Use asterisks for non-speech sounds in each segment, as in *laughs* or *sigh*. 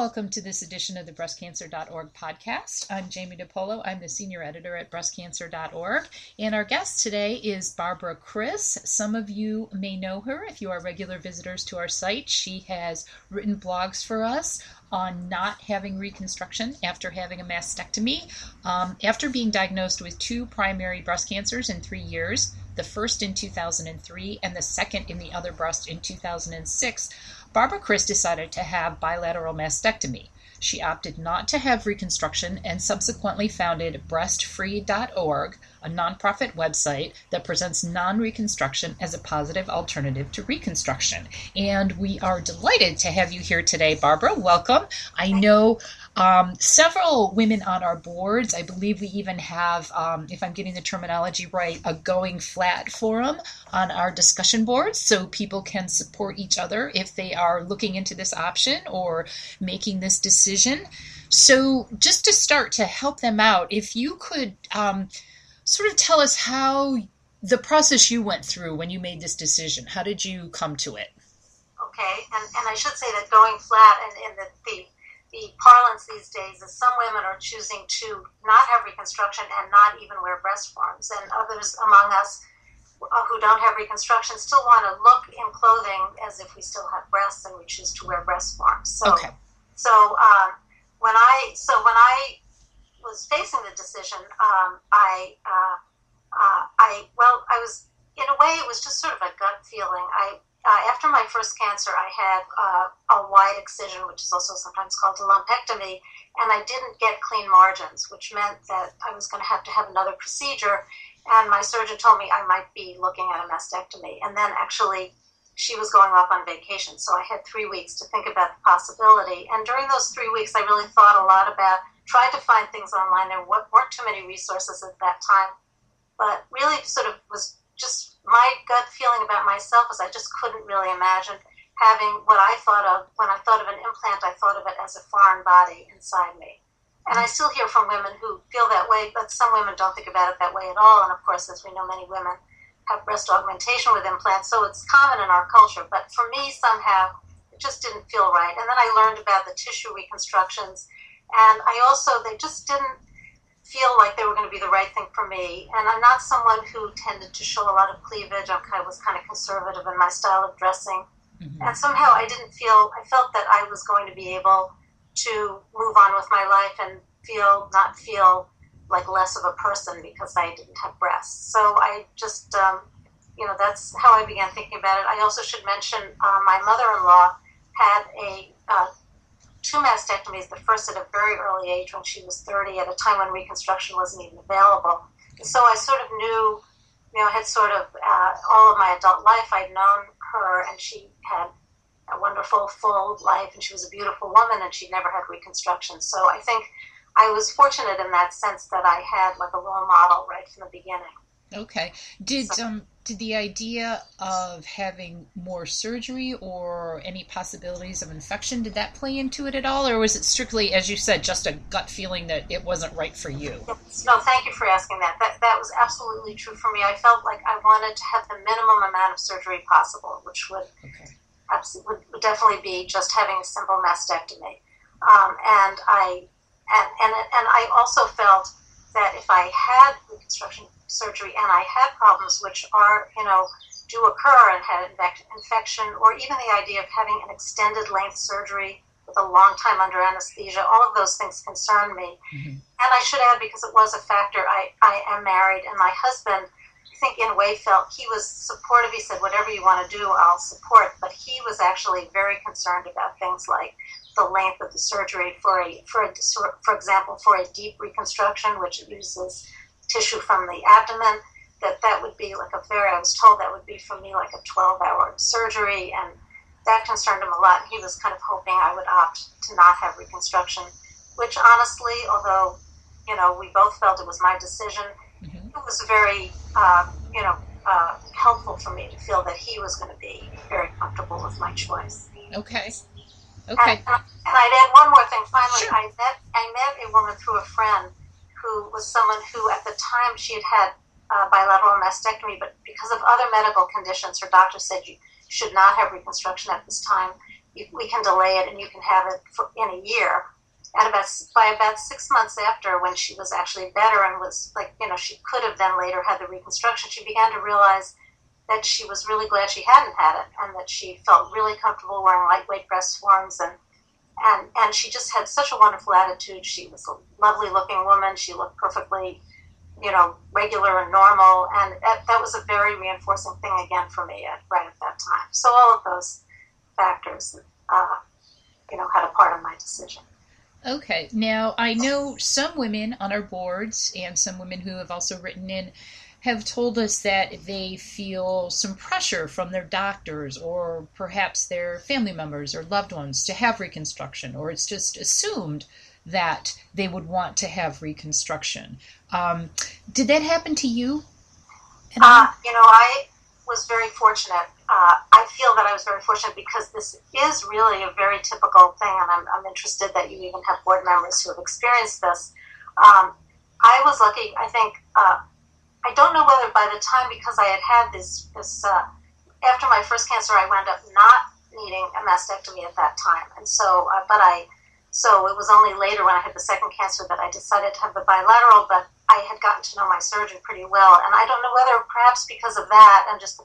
welcome to this edition of the breastcancer.org podcast. I'm Jamie DePolo. I'm the senior editor at breastcancer.org. And our guest today is Barbara Chris. Some of you may know her if you are regular visitors to our site. She has written blogs for us on not having reconstruction after having a mastectomy. Um, after being diagnosed with two primary breast cancers in three years, the first in 2003 and the second in the other breast in 2006, Barbara Chris decided to have bilateral mastectomy. She opted not to have reconstruction and subsequently founded breastfree.org, a nonprofit website that presents non reconstruction as a positive alternative to reconstruction. And we are delighted to have you here today, Barbara. Welcome. I know um, several women on our boards. I believe we even have, um, if I'm getting the terminology right, a going flat forum on our discussion boards so people can support each other if they are looking into this option or making this decision. So, just to start to help them out, if you could um, sort of tell us how the process you went through when you made this decision, how did you come to it? Okay, and, and I should say that going flat and, and the, the the parlance these days is some women are choosing to not have reconstruction and not even wear breast forms, and others among us who don't have reconstruction still want to look in clothing as if we still have breasts and we choose to wear breast forms. So, okay. so um, when I so when I was facing the decision, um, I uh, uh, I well I was in a way it was just sort of a gut feeling. I uh, after my first cancer, I had uh, a wide excision, which is also sometimes called a lumpectomy, and I didn't get clean margins, which meant that I was going to have to have another procedure. And my surgeon told me I might be looking at a mastectomy. And then actually, she was going off on vacation, so I had three weeks to think about the possibility. And during those three weeks, I really thought a lot about, tried to find things online. There weren't too many resources at that time, but really sort of was just my gut feeling about myself is I just couldn't really imagine having what I thought of when I thought of an implant. I thought of it as a foreign body inside me, and I still hear from women who feel that way, but some women don't think about it that way at all. And of course, as we know, many women have breast augmentation with implants, so it's common in our culture. But for me, somehow, it just didn't feel right. And then I learned about the tissue reconstructions, and I also they just didn't feel like they were going to be the right thing for me. And I'm not someone who tended to show a lot of cleavage. I kind of was kind of conservative in my style of dressing. Mm-hmm. And somehow I didn't feel, I felt that I was going to be able to move on with my life and feel, not feel like less of a person because I didn't have breasts. So I just, um, you know, that's how I began thinking about it. I also should mention uh, my mother in law had a uh, two mastectomies, the first at a very early age when she was 30, at a time when reconstruction wasn't even available. And so I sort of knew, you know, I had sort of uh, all of my adult life, I'd known her, and she had a wonderful, full life, and she was a beautiful woman, and she'd never had reconstruction. So I think I was fortunate in that sense that I had like a role model right from the beginning. Okay. Did so, um did the idea of having more surgery or any possibilities of infection did that play into it at all? Or was it strictly as you said just a gut feeling that it wasn't right for you? No thank you for asking that. That, that was absolutely true for me. I felt like i wanted to have the minimum amount of surgery possible which would okay. absolutely would, definitely be just having a simple mastectomy. Um, and i and, and and i also felt that if i had reconstruction surgery and I had problems which are, you know, do occur and had infection, or even the idea of having an extended length surgery with a long time under anesthesia, all of those things concern me. Mm-hmm. And I should add, because it was a factor, I, I am married, and my husband, I think in a way, felt he was supportive. He said, whatever you want to do, I'll support. But he was actually very concerned about things like the length of the surgery for a, for a, for example, for a DIEP reconstruction, which uses tissue from the abdomen, that that would be like a very, I was told that would be for me like a 12 hour surgery. And that concerned him a lot. He was kind of hoping I would opt to not have reconstruction, which honestly, although, you know, we both felt it was my decision, mm-hmm. it was very, uh, you know, uh, helpful for me to feel that he was going to be very comfortable with my choice. Okay. Okay. And, and, I'd add one more thing. Finally, sure. I met I met a woman through a friend who was someone who, at the time, she had had uh, bilateral mastectomy, but because of other medical conditions, her doctor said you should not have reconstruction at this time. we can delay it and you can have it for, in a year. And about by about six months after, when she was actually better and was like, you know, she could have then later had the reconstruction, she began to realize that she was really glad she hadn't had it and that she felt really comfortable wearing lightweight breast forms and and and she just had such a wonderful attitude. She was a lovely looking woman. She looked perfectly, you know, regular and normal, and that, that was a very reinforcing thing again for me at, right at that time. So all of those factors, uh, you know, had a part in my decision. Okay. Now, I know some women on our boards and some women who have also written in have told us that they feel some pressure from their doctors or perhaps their family members or loved ones to have reconstruction, or it's just assumed that they would want to have reconstruction. Um, did that happen to you? Uh, you know, I was very fortunate. Uh, I feel that I was very fortunate because this is really a very typical thing, and I'm, I'm interested that you even have board members who have experienced this. Um, I was lucky, I think. Uh, I don't know whether by the time, because I had had this, this uh, after my first cancer, I wound up not needing a mastectomy at that time. And so, uh, but I, so it was only later when I had the second cancer that I decided to have the bilateral, but I had gotten to know my surgeon pretty well. And I don't know whether perhaps because of that and just the,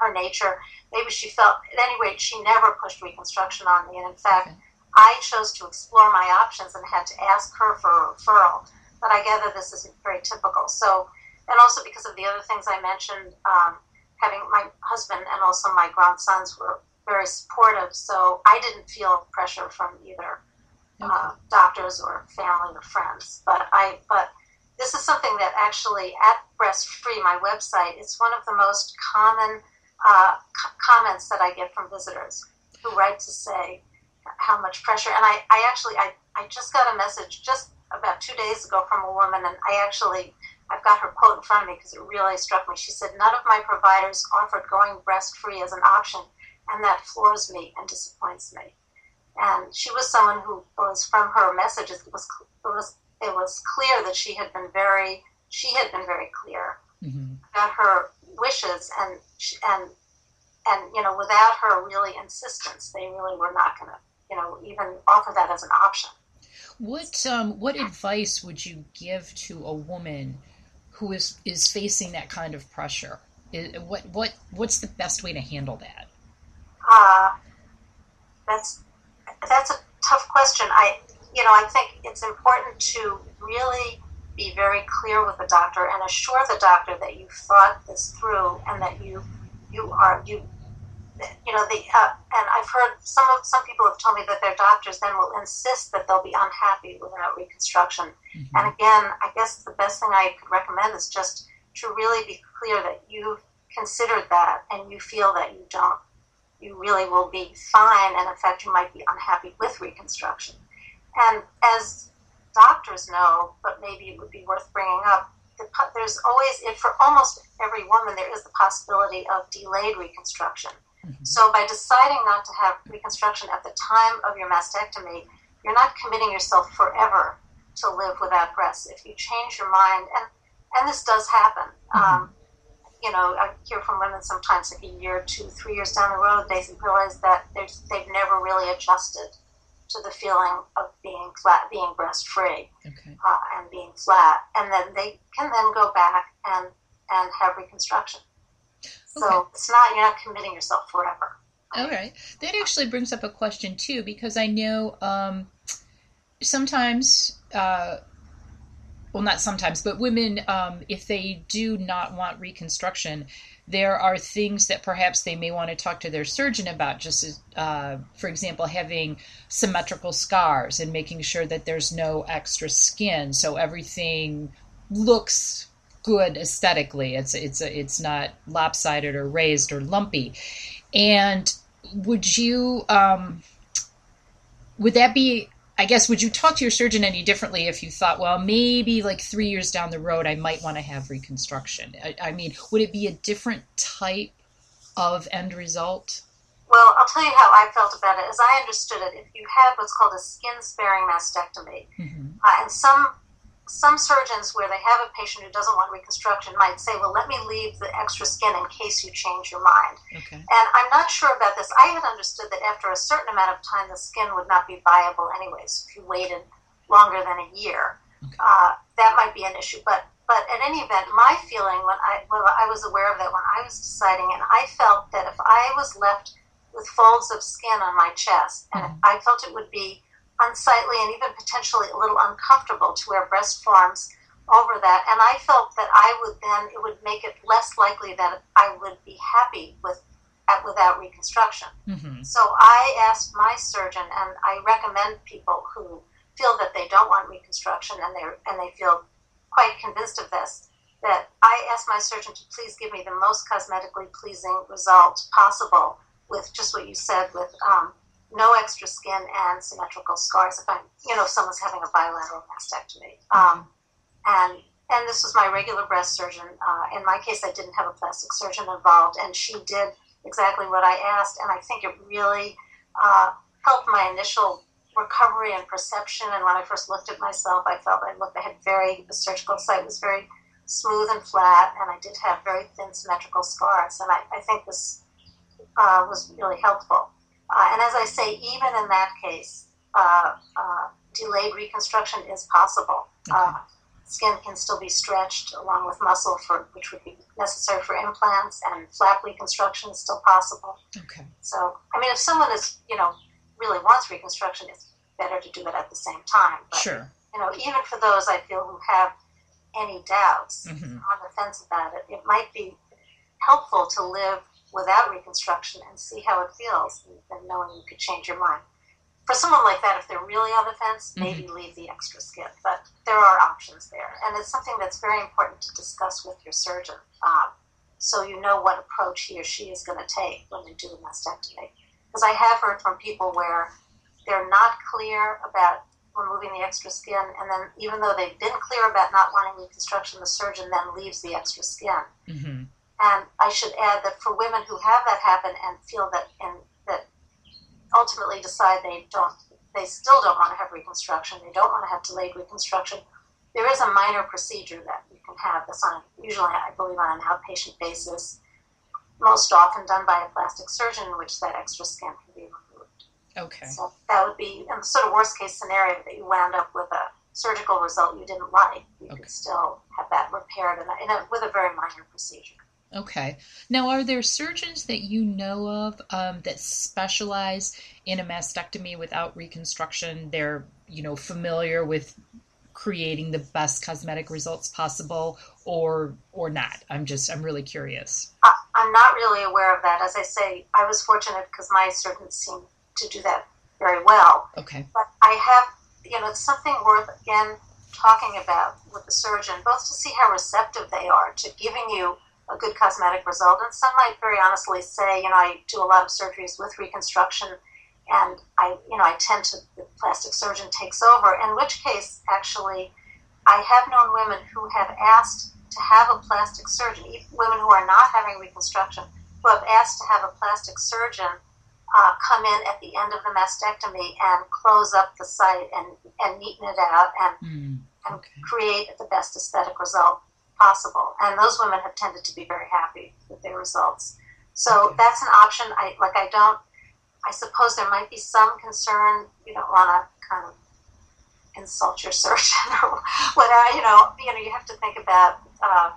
her nature, maybe she felt, at any rate, she never pushed reconstruction on me. And in fact, okay. I chose to explore my options and had to ask her for a referral. But I gather this isn't very typical. So, and also because of the other things I mentioned, um, having my husband and also my grandsons were very supportive, so I didn't feel pressure from either uh, okay. uh, doctors or family or friends. But I, but this is something that actually at Breast Free, my website, it's one of the most common uh, c- comments that I get from visitors who write to say how much pressure. And I, I actually, I, I just got a message just about two days ago from a woman, and I actually I've got her quote in front of me because it really struck me. She said, None of my providers offered going breast free as an option, and that floors me and disappoints me. And she was someone who was from her messages, it was, it was, it was clear that she had been very, she had been very clear mm-hmm. about her wishes and, and, and, you know, without her really insistence, they really were not going to, you know, even offer that as an option. What um, what advice would you give to a woman who is is facing that kind of pressure? what what what's the best way to handle that? Uh, that's that's a tough question. I you know I think it's important to really be very clear with the doctor and assure the doctor that you thought this through and that you you are you you know, the uh, and I've heard some of some people have told me that their doctors then will insist that they'll be unhappy without reconstruction. Mm-hmm. And again, I guess the best thing I could recommend is just to really be clear that you've considered that and you feel that you don't, you really will be fine, and in fact, you might be unhappy with reconstruction. And as doctors know, but maybe it would be worth bringing up, there's always, for almost every woman, there is the possibility of delayed reconstruction. Mm-hmm. So by deciding not to have reconstruction at the time of your mastectomy, you're not committing yourself forever to live without breasts. If you change your mind, and and this does happen. Mm-hmm. Um, you know, I hear from women sometimes like a year, two, three years down the road, they realize that they've never really adjusted to the feeling of being flat, being breast free, okay. uh, and being flat, and then they can then go back and and have reconstruction. So okay. it's not you're not committing yourself forever. All right. That actually brings up a question too, because I know um, sometimes, uh, well, not sometimes, but women, um, if they do not want reconstruction, there are things that perhaps they may want to talk to their surgeon about. Just as, uh, for example, having symmetrical scars and making sure that there's no extra skin, so everything looks good aesthetically. It's it's a, it's not lopsided or raised or lumpy. And would you um, would that be? I guess would you talk to your surgeon any differently if you thought, well, maybe like three years down the road, I might want to have reconstruction? I, I mean, would it be a different type of end result? Well, I'll tell you how I felt about it. As I understood it, if you had what's called a skin sparing mastectomy, mm-hmm. uh, and some some surgeons, where they have a patient who doesn't want reconstruction, might say, "Well, let me leave the extra skin in case you change your mind." Okay. And I'm not sure about this. I had understood that after a certain amount of time, the skin would not be viable anyways. If you waited longer than a year, Okay. uh, that might be an issue. But but at any event, my feeling when I well, I was aware of that when I was deciding, and I felt that if I was left with folds of skin on my chest, and Mhm. I felt it would be unsightly and even potentially a little uncomfortable to wear breast forms over that, and I felt that I would then it would make it less likely that I would be happy with at, without reconstruction. hmm So I asked my surgeon, and I recommend people who feel that they don't want reconstruction and they and they feel quite convinced of this. That I asked my surgeon to please give me the most cosmetically pleasing result possible with just what you said, with um, no extra skin and symmetrical scars. If I'm, you know, if someone's having a bilateral mastectomy, um, and and this was my regular breast surgeon. Uh, in my case, I didn't have a plastic surgeon involved, and she did exactly what I asked, and I think it really uh, helped my initial recovery and perception. And when I first looked at myself, I felt I looked, I had very, the surgical site was very smooth and flat, and I did have very thin symmetrical scars, and I, I think this uh, was really helpful. Uh, and as I say, even in that case, uh, uh, delayed reconstruction is possible. Uh, skin can still be stretched along with muscle, for which would be necessary for implants, and flap reconstruction is still possible. Okay. So, I mean, if someone is, you know, really wants reconstruction, it's better to do it at the same time. But, Sure. you know, even for those I feel who have any doubts hmm on the fence about it, it might be helpful to live without reconstruction and see how it feels, and knowing you could change your mind. For someone like that, if they're really on the fence, maybe leave the extra skin. But there are options there, and it's something that's very important to discuss with your surgeon, um, so you know what approach he or she is going to take when they do a mastectomy. Because I have heard from people where they're not clear about removing the extra skin, and then even though they've been clear about not wanting reconstruction, the surgeon then leaves the extra skin. hmm And I should add that for women who have that happen and feel that and that ultimately decide they don't, they still don't want to have reconstruction, they don't want to have delayed reconstruction. There is a minor procedure that you can have that's on usually I believe on an outpatient basis, most often done by a plastic surgeon, in which that extra skin can be removed. Okay. So that would be in the sort of worst case scenario that you wound up with a surgical result you didn't like. You Okay. could still have that repaired in a, with a very minor procedure. Okay. Now, are there surgeons that you know of um, that specialize in a mastectomy without reconstruction? They're, you know, familiar with creating the best cosmetic results possible, or or not? I'm just, I'm really curious. I, I'm not really aware of that. As I say, I was fortunate because my surgeons seem to do that very well. Okay. But I have, you know, it's something worth again talking about with the surgeon, both to see how receptive they are to giving you a good cosmetic result. And some might very honestly say, you know, I do a lot of surgeries with reconstruction, and I, you know, I tend to the plastic surgeon takes over. In which case, actually, I have known women who have asked to have a plastic surgeon, women who are not having reconstruction, who have asked to have a plastic surgeon uh, come in at the end of the mastectomy and close up the site and, and neaten it out and, Mm, and create the best aesthetic result possible. And those women have tended to be very happy with their results. So Okay. that's an option. I like. I don't. I suppose there might be some concern. You don't want to kind of insult your *laughs* surgeon or whatever. You know. You know. You have to think about. Uh,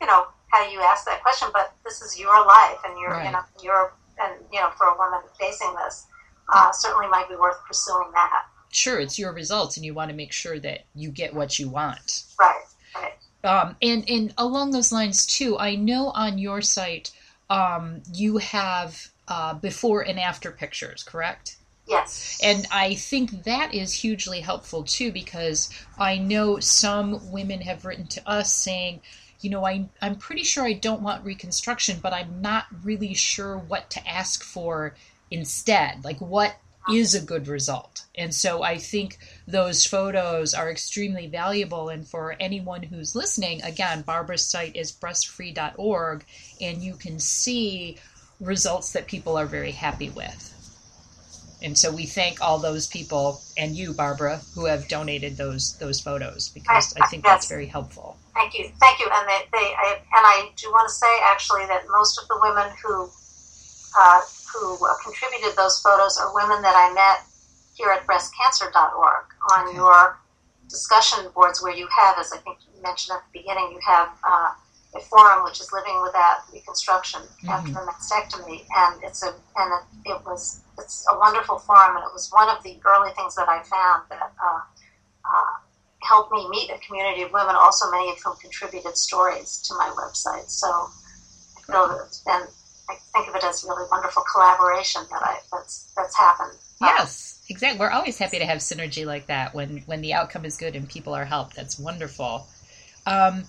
you know how you ask that question. But this is your life, and you're. Right. You know. You're. And you know, for a woman facing this, uh, certainly might be worth pursuing that. Sure, it's your results, and you want to make sure that you get what you want. Right. Right. Um, and and along those lines too, I know on your site um, you have uh, before and after pictures, correct? Yes. And I think that is hugely helpful too because I know some women have written to us saying, you know, I, I'm pretty sure I don't want reconstruction, but I'm not really sure what to ask for instead. Like, what is a good result? And so I think those photos are extremely valuable. And for anyone who's listening, again, Barbara's site is breastfree.org, and you can see results that people are very happy with. And so we thank all those people and you, Barbara, who have donated those those photos because I, I think yes. that's very helpful. Thank you, thank you. And they, they I, and I do want to say actually that most of the women who uh, who uh, contributed those photos are women that I met here at breastcancer.org on okay. your discussion boards where you have, as I think you mentioned at the beginning, you have uh, a forum which is living without reconstruction mm-hmm. after a mastectomy, and it's a and it, it, was it's a wonderful forum, and it was one of the early things that I found that uh, uh, helped me meet a community of women, also many of whom contributed stories to my website. So I feel that it's been I think of it as really wonderful collaboration that I that's that's happened. Yes. Exactly. We're always happy to have synergy like that when when the outcome is good and people are helped. That's wonderful. Um,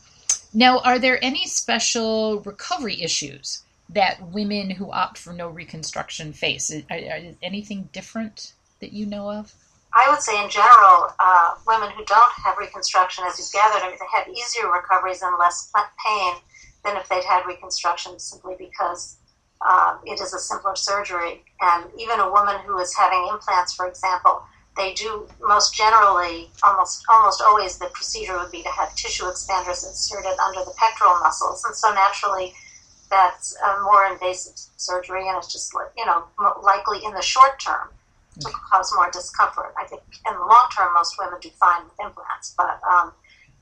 now, are there any special recovery issues that women who opt for no reconstruction face? Is, is anything different that you know of? I would say, in general, uh, women who don't have reconstruction, as you've gathered, I mean, they have easier recoveries and less pain than if they'd had reconstruction simply because uh, it is a simpler surgery. And even a woman who is having implants, for example, they do most generally, almost almost always, the procedure would be to have tissue expanders inserted under the pectoral muscles, and so naturally, that's a more invasive surgery, and it's just you know likely in the short term to cause more discomfort. I think in the long term, most women do fine with implants, but um,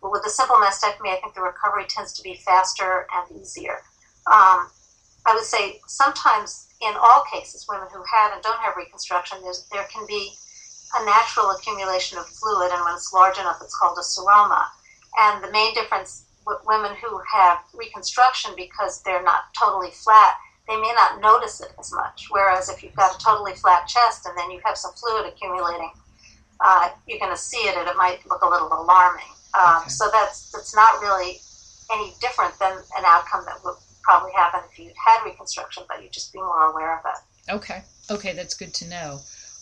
with a simple mastectomy, I think the recovery tends to be faster and easier. Um, I would say sometimes in all cases, women who have and don't have reconstruction, there can be a natural accumulation of fluid, and when it's large enough, it's called a seroma. And the main difference with women who have reconstruction, because they're not totally flat, they may not notice it as much. Whereas if you've got a totally flat chest and then you have some fluid accumulating, uh, you're going to see it, and it might look a little alarming. Um, okay. So that's that's not really any different than an outcome that would probably happen if you had reconstruction, but you'd just be more aware of it. Okay, okay, that's good to know.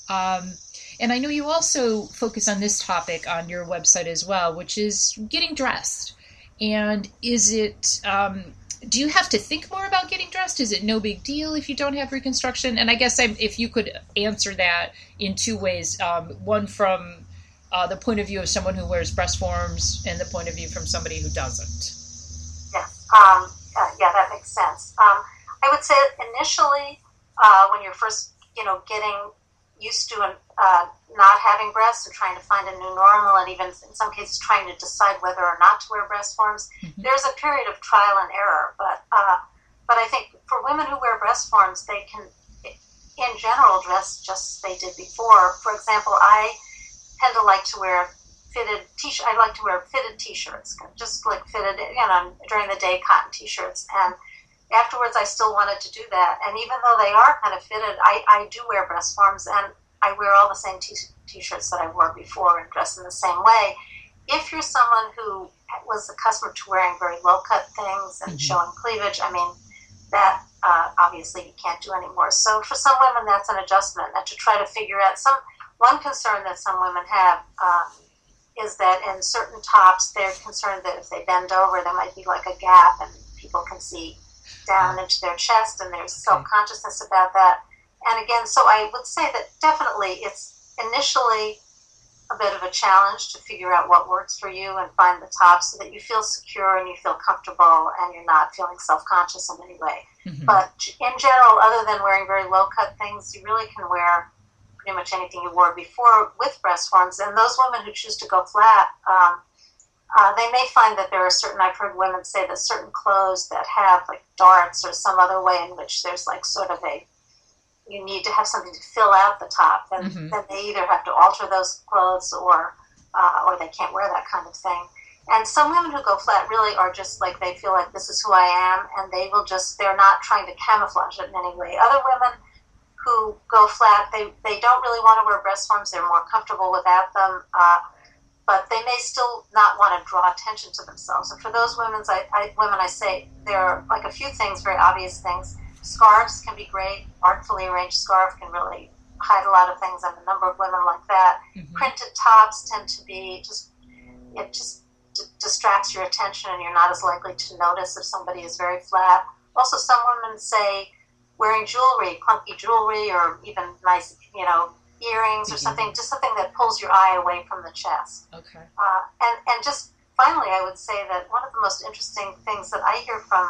Um, and I know you also focus on this topic on your website as well, which is getting dressed. And is it, um, do you have to think more about getting dressed? Is it no big deal if you don't have reconstruction? And I guess I'm, if you could answer that in two ways um, one from uh, the point of view of someone who wears breast forms, and the point of view from somebody who doesn't. Yes. Yeah, that makes sense. Um, I would say initially, uh, when you're first, you know, getting used to uh, not having breasts and trying to find a new normal, and even in some cases trying to decide whether or not to wear breast forms, mm-hmm. there's a period of trial and error. But uh, but I think for women who wear breast forms, they can, in general, dress just as they did before. For example, I tend to like to wear fitted t-shirt. I like to wear fitted t-shirts, just like fitted, you know, during the day cotton t-shirts. And afterwards, I still wanted to do that. And even though they are kind of fitted, I, I do wear breast forms, and I wear all the same t- t-shirts that I wore before and dress in the same way. If you're someone who was accustomed to wearing very low-cut things and mm-hmm. showing cleavage, I mean, that uh, obviously you can't do anymore. So for some women, that's an adjustment. That to try to figure out some one concern that some women have. Um, is that in certain tops, they're concerned that if they bend over, there might be like a gap and people can see down into their chest, and there's self consciousness about that. And again, so I would say that definitely it's initially a bit of a challenge to figure out what works for you and find the top so that you feel secure and you feel comfortable and you're not feeling self conscious in any way. Mm-hmm. But in general, other than wearing very low cut things, you really can wear pretty much anything you wore before with breast forms. And those women who choose to go flat, um, uh, they may find that there are certain, I've heard women say that certain clothes that have like darts or some other way in which there's like sort of a, you need to have something to fill out the top, then, mm-hmm. then they either have to alter those clothes or, uh, or they can't wear that kind of thing. And some women who go flat really are just like they feel like this is who I am, and they will just, they're not trying to camouflage it in any way. Other women, who go flat, they, they don't really want to wear breast forms. They're more comfortable without them, uh, but they may still not want to draw attention to themselves. And for those women, I, I, women, I say there are like a few things, very obvious things. Scarves can be great. Artfully arranged scarf can really hide a lot of things. And a number of women like that. Mm-hmm. Printed tops tend to be just it just d- distracts your attention, and you're not as likely to notice if somebody is very flat. Also, some women say wearing jewelry, clunky jewelry, or even nice, you know, earrings or mm-hmm. something, just something that pulls your eye away from the chest. Okay. Uh, and and just finally, I would say that one of the most interesting things that I hear from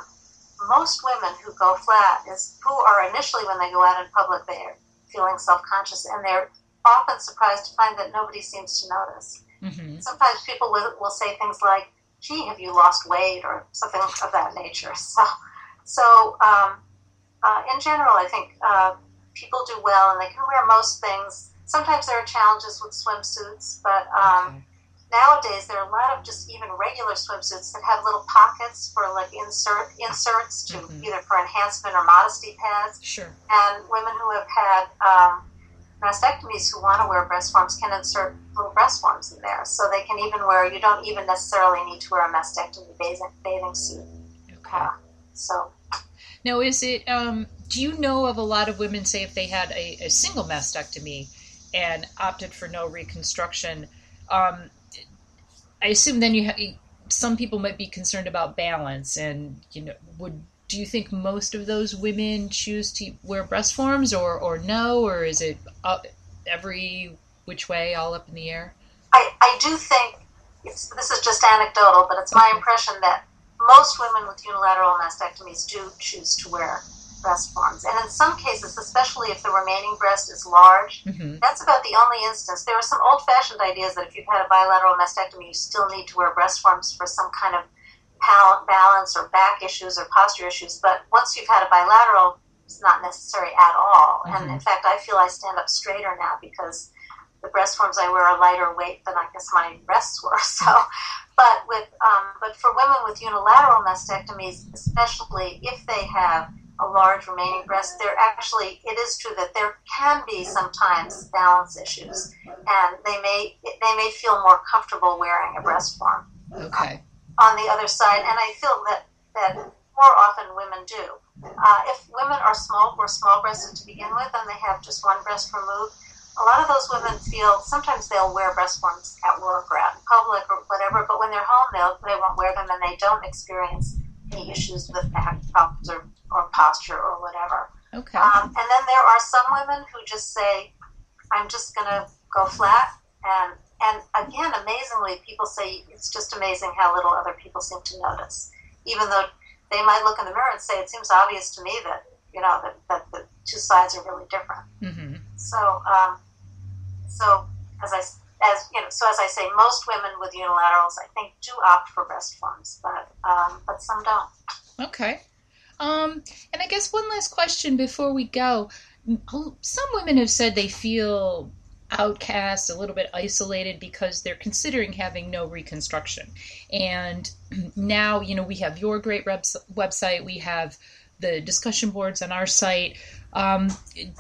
most women who go flat is who are initially when they go out in public they're feeling self-conscious and they're often surprised to find that nobody seems to notice. Mm-hmm. Sometimes people will, will say things like, "Gee, have you lost weight?" or something of that nature. *laughs* So, so um, uh, in general, I think uh, people do well and they can wear most things. Sometimes there are challenges with swimsuits, but um, okay. nowadays there are a lot of just even regular swimsuits that have little pockets for like insert inserts to mm-hmm. either for enhancement or modesty pads. Sure. And women who have had um, mastectomies who want to wear breast forms can insert little breast forms in there, so they can even wear. You don't even necessarily need to wear a mastectomy bathing, bathing suit. Okay. Uh, so. Now, is it? Um, do you know of a lot of women, say, if they had a, a single mastectomy and opted for no reconstruction? Um, I assume then you have some people might be concerned about balance, and you know, would do you think most of those women choose to wear breast forms or, or no, or is it up every which way, all up in the air? I, I do think, this is just anecdotal, but it's my impression that most women with unilateral mastectomies do choose to wear breast forms. And in some cases, especially if the remaining breast is large, mm-hmm. that's about the only instance. There are some old fashioned ideas that if you've had a bilateral mastectomy, you still need to wear breast forms for some kind of balance or back issues or posture issues. But once you've had a bilateral, it's not necessary at all. Mm-hmm. And in fact, I feel I stand up straighter now because the breast forms I wear are lighter weight than I guess my breasts were. *laughs* So, but with um, but for women with unilateral mastectomies, especially if they have a large remaining breast, there actually it is true that there can be sometimes balance issues, and they may they may feel more comfortable wearing a breast form. Okay on the other side, and I feel that that more often women do. Uh, if women are small or small breasted to begin with, and they have just one breast removed, a lot of those women feel sometimes they'll wear breast forms at work or out in public or whatever, but when they're home, they'll, they won't wear them and they don't experience any issues with back problems or, or posture or whatever. Okay. Um, and then there are some women who just say, I'm just going to go flat and and again, amazingly, people say it's just amazing how little other people seem to notice, even though they might look in the mirror and say, "It seems obvious to me that you know that, that the two sides are really different." Mm-hmm. So, um, so as I as you know, so as I say, most women with unilaterals, I think, do opt for breast forms, but um, but some don't. Okay. Um, and I guess one last question before we go. Some women have said they feel outcast, a little bit isolated because they're considering having no reconstruction. And *clears throat* now, you know, we have your great website, we have the discussion boards on our site. Um,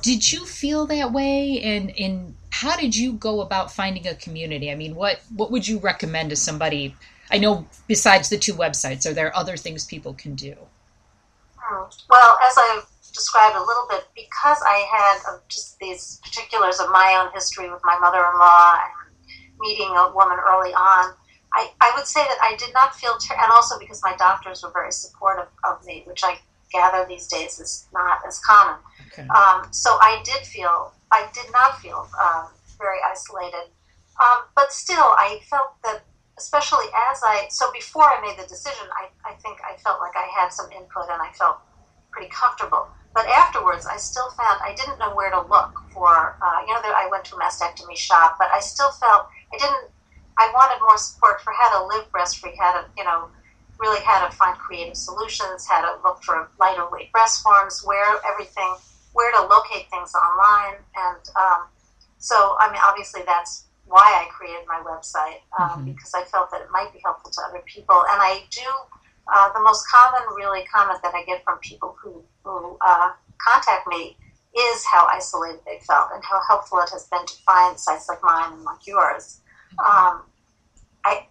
did you feel that way? And, and how did you go about finding a community? I mean, what, what would you recommend to somebody? I know besides the two websites, are there other things people can do? Hmm. Well, as I've described a little bit because I had uh, just these particulars of my own history with my mother-in-law and meeting a woman early on. I, I would say that I did not feel, ter- and also because my doctors were very supportive of me, which I gather these days is not as common. Okay. Um, so I did feel, I did not feel um, very isolated. Um, but still, I felt that, especially as I, so before I made the decision, I, I think I felt like I had some input and I felt pretty comfortable. But afterwards, I still found I didn't know where to look for. Uh, you know, I went to a mastectomy shop, but I still felt I didn't. I wanted more support for how to live breast free, how to you know really how to find creative solutions, how to look for lighter weight breast forms, where everything, where to locate things online, and um, so I mean, obviously that's why I created my website um, mm-hmm. because I felt that it might be helpful to other people, and I do uh, the most common, really, comment that I get from people who, who uh, contact me is how isolated they felt and how helpful it has been to find sites like mine and like yours. Um, I,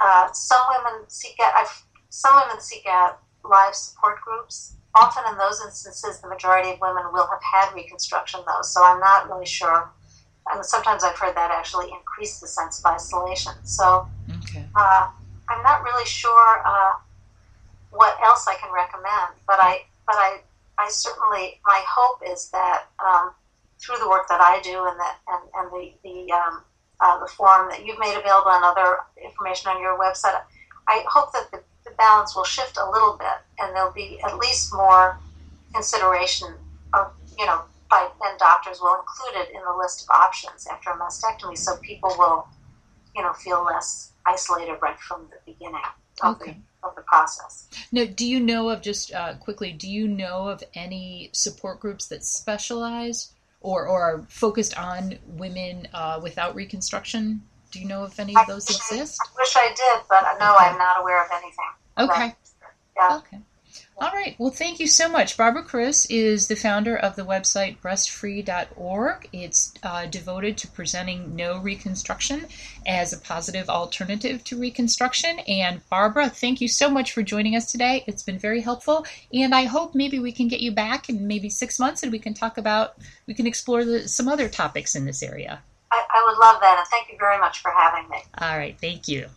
uh, some women seek out. I've, some women seek out live support groups. Often, in those instances, the majority of women will have had reconstruction, though. So I'm not really sure. And sometimes I've heard that actually increase the sense of isolation. So okay. uh, I'm not really sure uh, what else I can recommend. But I, but I, I certainly, my hope is that um, through the work that I do and that and, and the the um, uh, the forum that you've made available and other information on your website, I hope that the, the balance will shift a little bit and there'll be at least more consideration of you know by and doctors will include it in the list of options after a mastectomy, so people will you know feel less isolated right from the beginning of Okay. the of the process. Now, do you know of just uh, quickly? Do you know of any support groups that specialize or or are focused on women uh, without reconstruction? Do you know if any of those I exist? I wish I did, but no, Okay. I'm not aware of anything. Okay. Yeah. Okay. All right. Well, thank you so much. Barbara Chris is the founder of the website breastfree.org. It's uh, devoted to presenting no reconstruction as a positive alternative to reconstruction. And Barbara, thank you so much for joining us today. It's been very helpful. And I hope maybe we can get you back in maybe six months and we can talk about, we can explore the, some other topics in this area. I, I would love that, and thank you very much for having me. All right. Thank you.